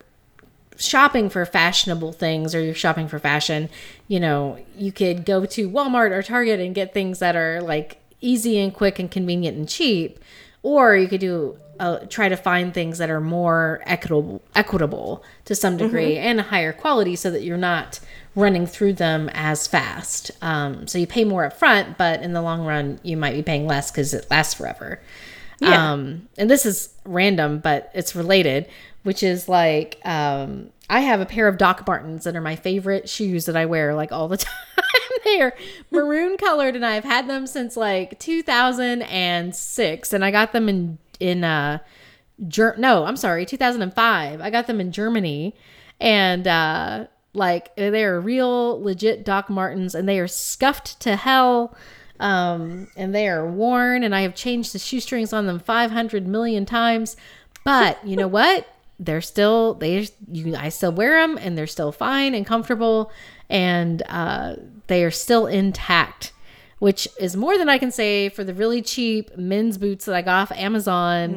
shopping for fashionable things or you're shopping for fashion, you know, you could go to Walmart or Target and get things that are like easy and quick and convenient and cheap, or you could do uh, try to find things that are more equitable equitable to some degree and higher quality so that you're not running through them as fast. Um, so you pay more up front, but in the long run, you might be paying less because it lasts forever. Yeah. Um, and this is random, but it's related, which is like um, I have a pair of Doc Martens that are my favorite shoes that I wear like all the time. they are maroon colored, and I've had them since like 2006, and I got them in in uh, Ger- no, I'm sorry, 2005. I got them in Germany, and uh, like they are real legit Doc Martens, and they are scuffed to hell um, and they are worn and i have changed the shoestrings on them 500 million times but you know what they're still they you i still wear them and they're still fine and comfortable and uh, they are still intact which is more than I can say for the really cheap men's boots that I got off Amazon.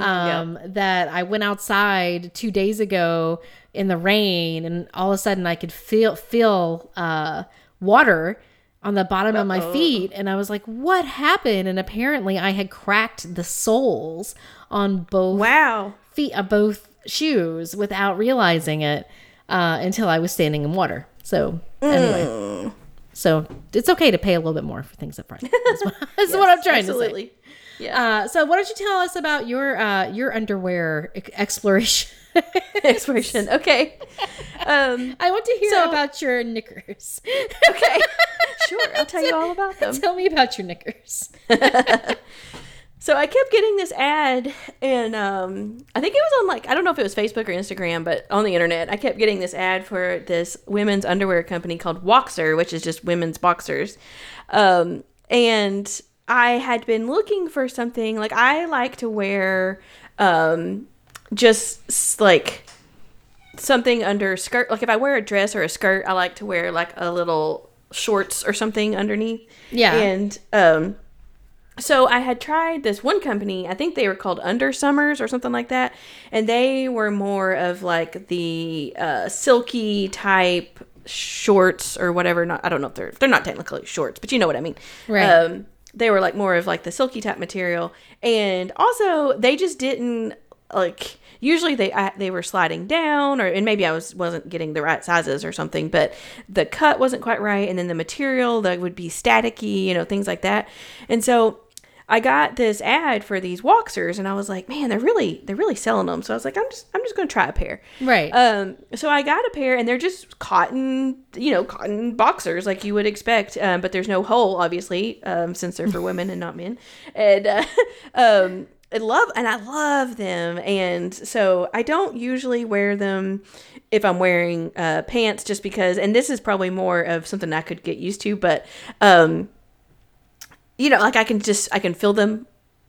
um, That I went outside two days ago in the rain, and all of a sudden I could feel feel uh, water on the bottom of my feet, and I was like, "What happened?" And apparently, I had cracked the soles on both Wow. feet of both shoes without realizing it uh, until I was standing in water. So anyway, so it's okay to pay a little bit more for things up front. That's what, that's what I'm trying to say. Yeah. Uh, so why don't you tell us about your uh, your underwear e- exploration? Okay. Um, I want to hear So- about your knickers. okay. Sure. I'll tell you all about them. tell me about your knickers. So I kept getting this ad, and um, I think it was on like I don't know if it was Facebook or Instagram, but on the internet, I kept getting this ad for this women's underwear company called Woxer, which is just women's boxers. Um, and I had been looking for something like I like to wear, um, just like something under skirt. Like if I wear a dress or a skirt, I like to wear like a little shorts or something underneath. Yeah. And um, so I had tried this one company. I think they were called Undersummers or something like that, and they were more of like the uh, silky type shorts or whatever. Not I don't know if they're they're not technically shorts, but you know what I mean. Right. Um, they were like more of like the silky type material, and also they just didn't like. Usually they I, they were sliding down, or and maybe I was wasn't getting the right sizes or something, but the cut wasn't quite right, and then the material that would be staticky, you know, things like that. And so I got this ad for these Woxers, and I was like, man, they're really they're really selling them. So I was like, I'm just I'm just gonna try a pair. Right. Um, so I got a pair, and they're just cotton, you know, cotton boxers like you would expect. Um, but there's no hole, obviously, um, since they're for women and not men. And uh, um, I love and I love them, and so I don't usually wear them if I'm wearing uh, pants, just because. And this is probably more of something I could get used to, but um, you know, like I can just I can feel them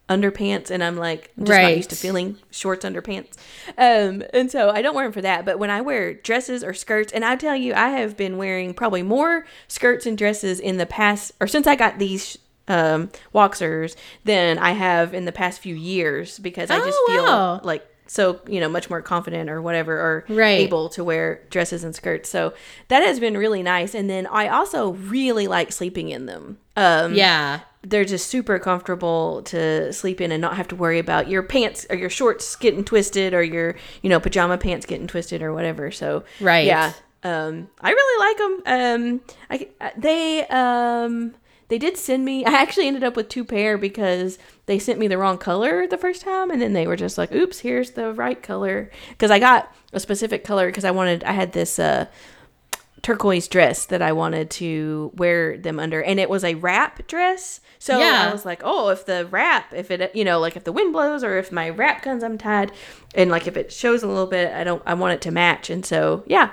underpants and I'm like I'm just not used to feeling shorts underpants. Um and so I don't wear them for that, but when I wear dresses or skirts and I tell you I have been wearing probably more skirts and dresses in the past or since I got these um Woxers than I have in the past few years because I just Oh, feel wow. like so you know much more confident or whatever or Right. able to wear dresses and skirts so that has been really nice and then i also really like sleeping in them um yeah. they're just super comfortable to sleep in and not have to worry about your pants or your shorts getting twisted or your you know pajama pants getting twisted or whatever so Right. yeah um i really like them um i they um they did send me i actually ended up with two pair because they sent me the wrong color the first time and then they were just like oops here's the right color because i got a specific color because i wanted i had this uh turquoise dress that I wanted to wear them under, and it was a wrap dress. So Yeah. I was like, oh, if the wrap, if it, you know, like if the wind blows or if my wrap comes untied, and like if it shows a little bit, I don't, I want it to match. And so yeah,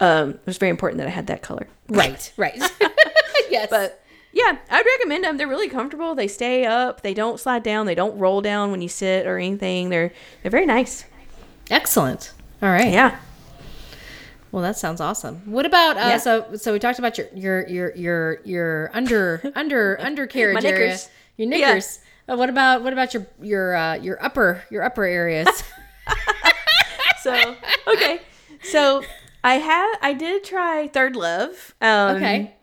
um, it was very important that I had that color. Right. Right. yes. But yeah, I'd recommend them. They're really comfortable. They stay up. They don't slide down. They don't roll down when you sit or anything. They're they're very nice. excellent. All right. Yeah. Well, that sounds awesome. What about uh, Yeah. so so we talked about your your your your your under under undercarriage My area, knickers. your Yeah. knickers. Uh, what about what about your your uh, your upper your upper areas? so okay so i have i did try ThirdLove um Okay.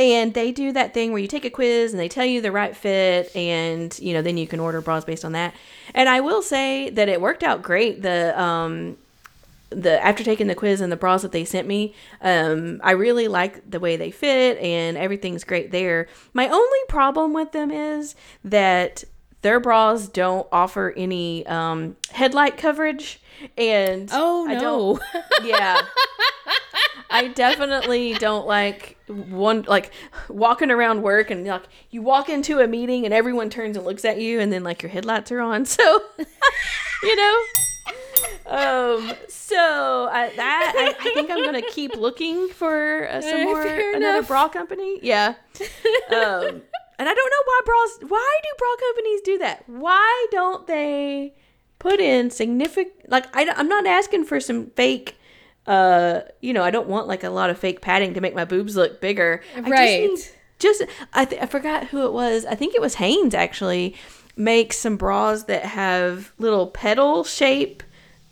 And they do that thing where you take a quiz and they tell you the right fit and you know then you can order bras based on that and i will say that it worked out great the um the after taking the quiz and the bras that they sent me um i really like the way they fit and everything's great there my only problem with them is that their bras don't offer any um headlight coverage and oh I don't- no. yeah. I definitely don't like one like walking around work and like you walk into a meeting and everyone turns and looks at you and then like your headlights are on. So you know. Um so I, that I, I think I'm gonna keep looking for uh, some more fair another enough. bra company. Yeah. Um and I don't know why bras why do bra companies do that? Why don't they put in significant like I, i'm not asking for some fake uh you know i don't want like a lot of fake padding to make my boobs look bigger I Right. just just I, th- I forgot who it was. I think it was Hanes actually makes some bras that have little petal shape.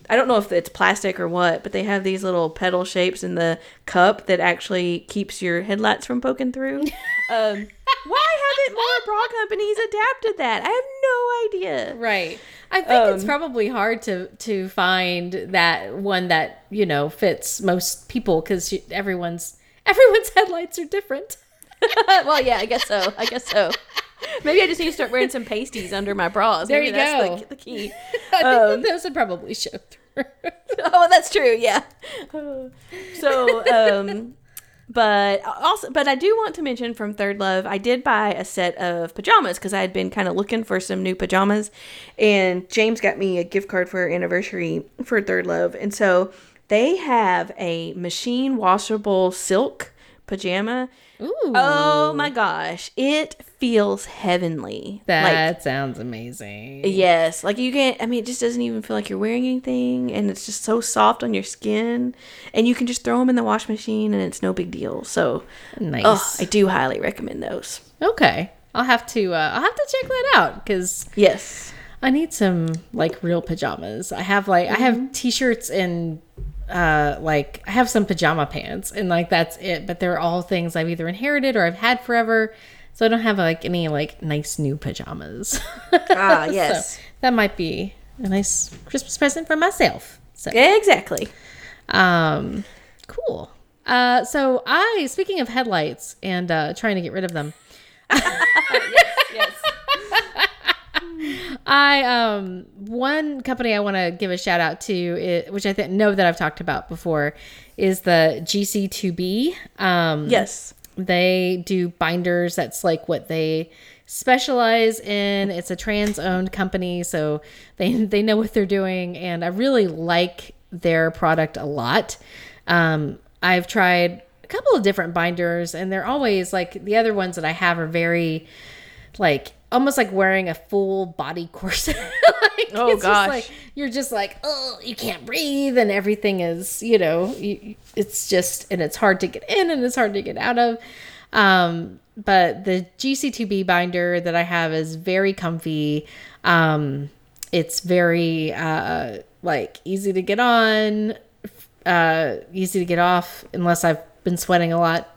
I don't know if it's plastic or what, but they have these little petal shapes in the cup that actually keeps your headlights from poking through. um, why haven't more bra companies adapted that? I have no idea. Right. I think it's Um, probably hard to to find that one that you know fits most people because everyone's everyone's headlights are different. well, yeah, I guess so. I guess so. Maybe I just need to start wearing some pasties under my bras. There Maybe you that's go. The, the key. I think Um, that those would probably show through. oh, that's true. Yeah. So, um, but also, but I do want to mention from ThirdLove, I did buy a set of pajamas because I had been kind of looking for some new pajamas, and James got me a gift card for our anniversary for ThirdLove, and so they have a machine washable silk pajama. Ooh, Oh my gosh, it feels heavenly. that like sounds amazing. Yes, like you can't. I mean, it just doesn't even feel like you're wearing anything, and it's just so soft on your skin, and you can just throw them in the wash machine, and it's no big deal. So, Nice. oh, I do highly recommend those. okay, I'll have to uh, I'll have to check that out because Yes. I need some like real pajamas. I have like I Mm-hmm. have t-shirts and uh like I have some pajama pants and like that's it. But they're all things I've either inherited or I've had forever. So I don't have like any like nice new pajamas. Ah, So yes. that might be a nice Christmas present for myself. So Exactly. um cool. Uh so I speaking of headlights and uh trying to get rid of them. Yes. I um one company I want to give a shout out to, which I think know that I've talked about before, is the GC2B. Um, yes. they do binders. That's like what they specialize in. It's a trans-owned company, so they they know what they're doing, and I really like their product a lot. Um, I've tried a couple of different binders, and they're always like the other ones that I have are very like almost like wearing a full body corset. like, Oh, it's gosh. Just like, you're just like, oh, you can't breathe, and everything is, you know, you, it's just, and it's hard to get in and it's hard to get out of. Um, but the GC2B binder that I have is very comfy. Um, it's very uh, like easy to get on, uh, easy to get off, unless I've been sweating a lot.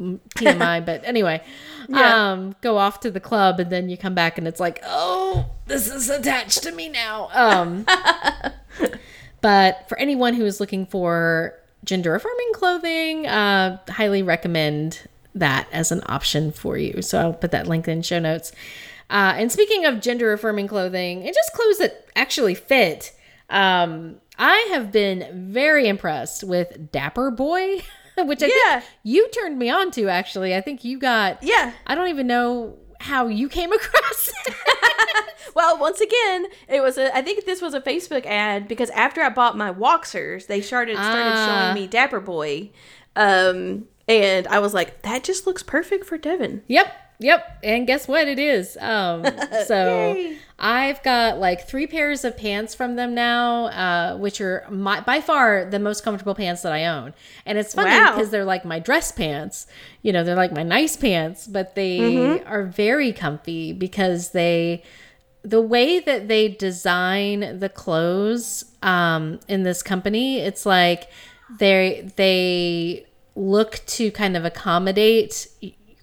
TMI, but anyway, Yeah. um, go off to the club and then you come back and it's like, oh, this is attached to me now. Um, but for anyone who is looking for gender affirming clothing, uh, highly recommend that as an option for you. So I'll put that link in show notes. Uh, and speaking of gender affirming clothing and just clothes that actually fit, um, I have been very impressed with Dapper Boi, which I Yeah. think you turned me on to. Actually, I think you got. Yeah. I don't even know how you came across it. Well, once again, it was a. I think this was a Facebook ad because after I bought my Woxers, they started started Ah. showing me Dapper Boi, um, and I was like, that just looks perfect for Devin. Yep. Yep. And guess what? It is. Um, so I've got like three pairs of pants from them now, uh, which are my, by far the most comfortable pants that I own. And it's funny Wow. because they're like my dress pants. You know, they're like my nice pants, but they Mm-hmm. are very comfy because they, the way that they design the clothes um, in this company, it's like they they look to kind of accommodate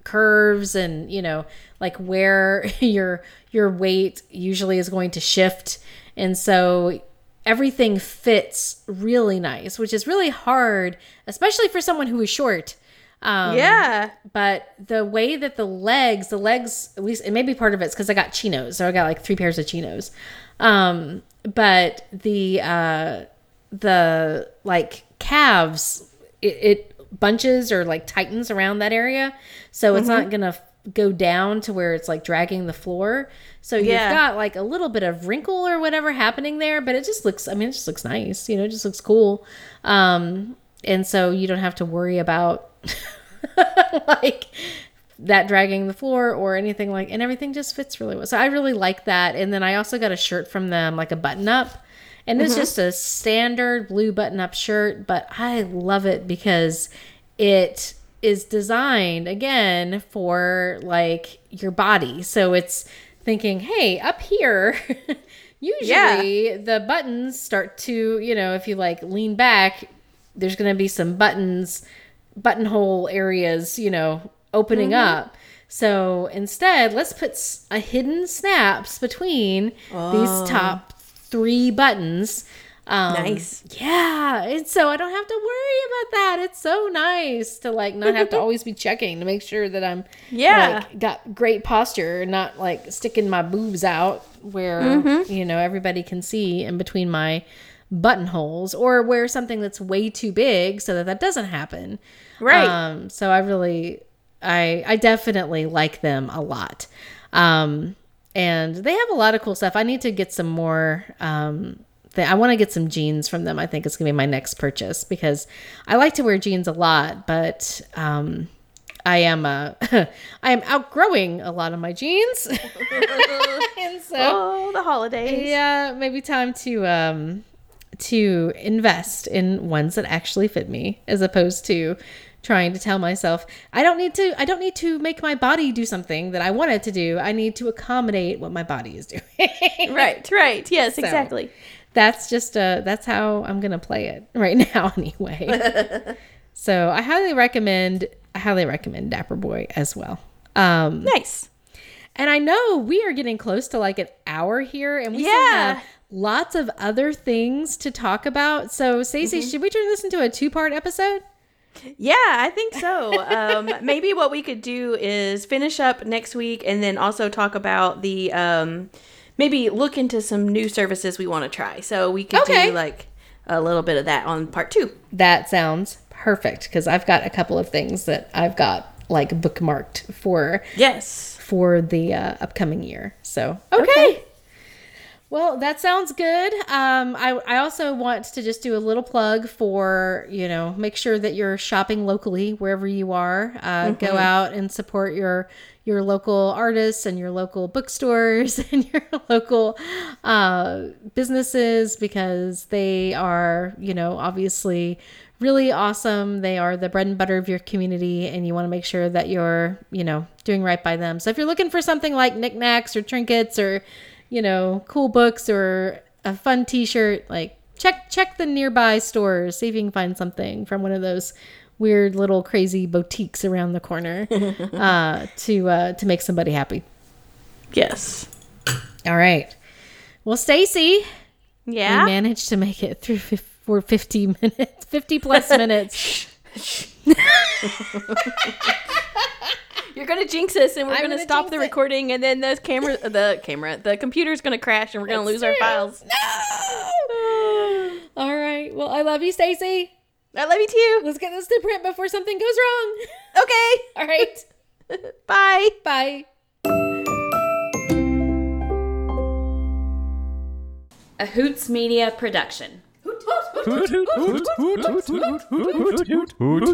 curves and you know like where your your weight usually is going to shift. And so everything fits really nice which is really hard especially for someone who is short. Um, yeah. but the way that the legs the legs at least it may be part of it's because i got chinos. So i got like three pairs of chinos. Um but the uh the like calves it, it bunches or like tightens around that area. So it's not gonna go down to where it's like dragging the floor. So you've got like a little bit of wrinkle or whatever happening there but it just looks i mean it just looks nice you know it just looks cool. Um and so you don't have to worry about like that dragging the floor or anything like and everything just fits really well. So i really like that. And then i also got a shirt from them like a button up and it's just mm-hmm. a standard blue button up shirt but i love it because it is designed again for like your body. So it's thinking, hey, up here, usually the buttons start to, you know, if you like lean back, there's going to be some buttons, buttonhole areas, you know, opening mm-hmm. up. So instead, let's put a hidden snaps between these oh. top three buttons. Um, Nice. Yeah, and so I don't have to worry about that. It's so nice to like not have to always be checking to make sure that I'm Yeah. like got great posture, not like sticking my boobs out where Mm-hmm. you know everybody can see in between my buttonholes, or wear something that's way too big so that that doesn't happen. Right. Um, so I really, I I definitely like them a lot. Um, and they have a lot of cool stuff. I need to get some more. Um, th- I want to get some jeans from them. I think it's gonna be my next purchase because I like to wear jeans a lot, but um, I am uh, I am outgrowing a lot of my jeans, and so oh, the holidays. yeah, maybe time to um to invest in ones that actually fit me as opposed to trying to tell myself I don't need to I don't need to make my body do something that I want it to do. I need to accommodate what my body is doing. Right, right. Yes, exactly. that's just uh that's how I'm going to play it right now anyway. so, I highly recommend I highly recommend Dapper Boi as well. Um Nice. and I know we are getting close to like an hour here, and we still Yeah. have lots of other things to talk about. So, Stacey, should we turn this into a two part episode? Yeah, I think so. Um, maybe what we could do is finish up next week and then also talk about the um, maybe look into some new services we want to try. So we could Okay. do like a little bit of that on part two. That sounds perfect because I've got a couple of things that I've got like bookmarked for Yes. for the uh, upcoming year. So, okay. Okay. Well, that sounds good. Um, I, I also want to just do a little plug for, you know, make sure that you're shopping locally wherever you are. Uh, Go out and support your your local artists and your local bookstores and your local uh, businesses because they are, you know, obviously really awesome. They are the bread and butter of your community, and you want to make sure that you're, you know, doing right by them. So if you're looking for something like knickknacks or trinkets or, you know, cool books or a fun T-shirt, like check check the nearby stores, see if you can find something from one of those weird little crazy boutiques around the corner uh, to uh, to make somebody happy. Yes. All right. Well, Stacy, Yeah. we managed to make it through fif- for 50 minutes, 50 plus minutes. You're gonna jinx us, and we're I'm gonna, gonna stop jinx the it. recording, and then the camera, the camera, the computer's gonna crash, and we're gonna lose our files. No. All right. Well, I love you, Stacy. I love you too. Let's get this to print before something goes wrong. Okay. All right. Bye. Bye. A Hoots Media production. Hoot, hoot, hoot, hoot, hoot, hoot, hoot, hoot, hoot, hoot, hoot.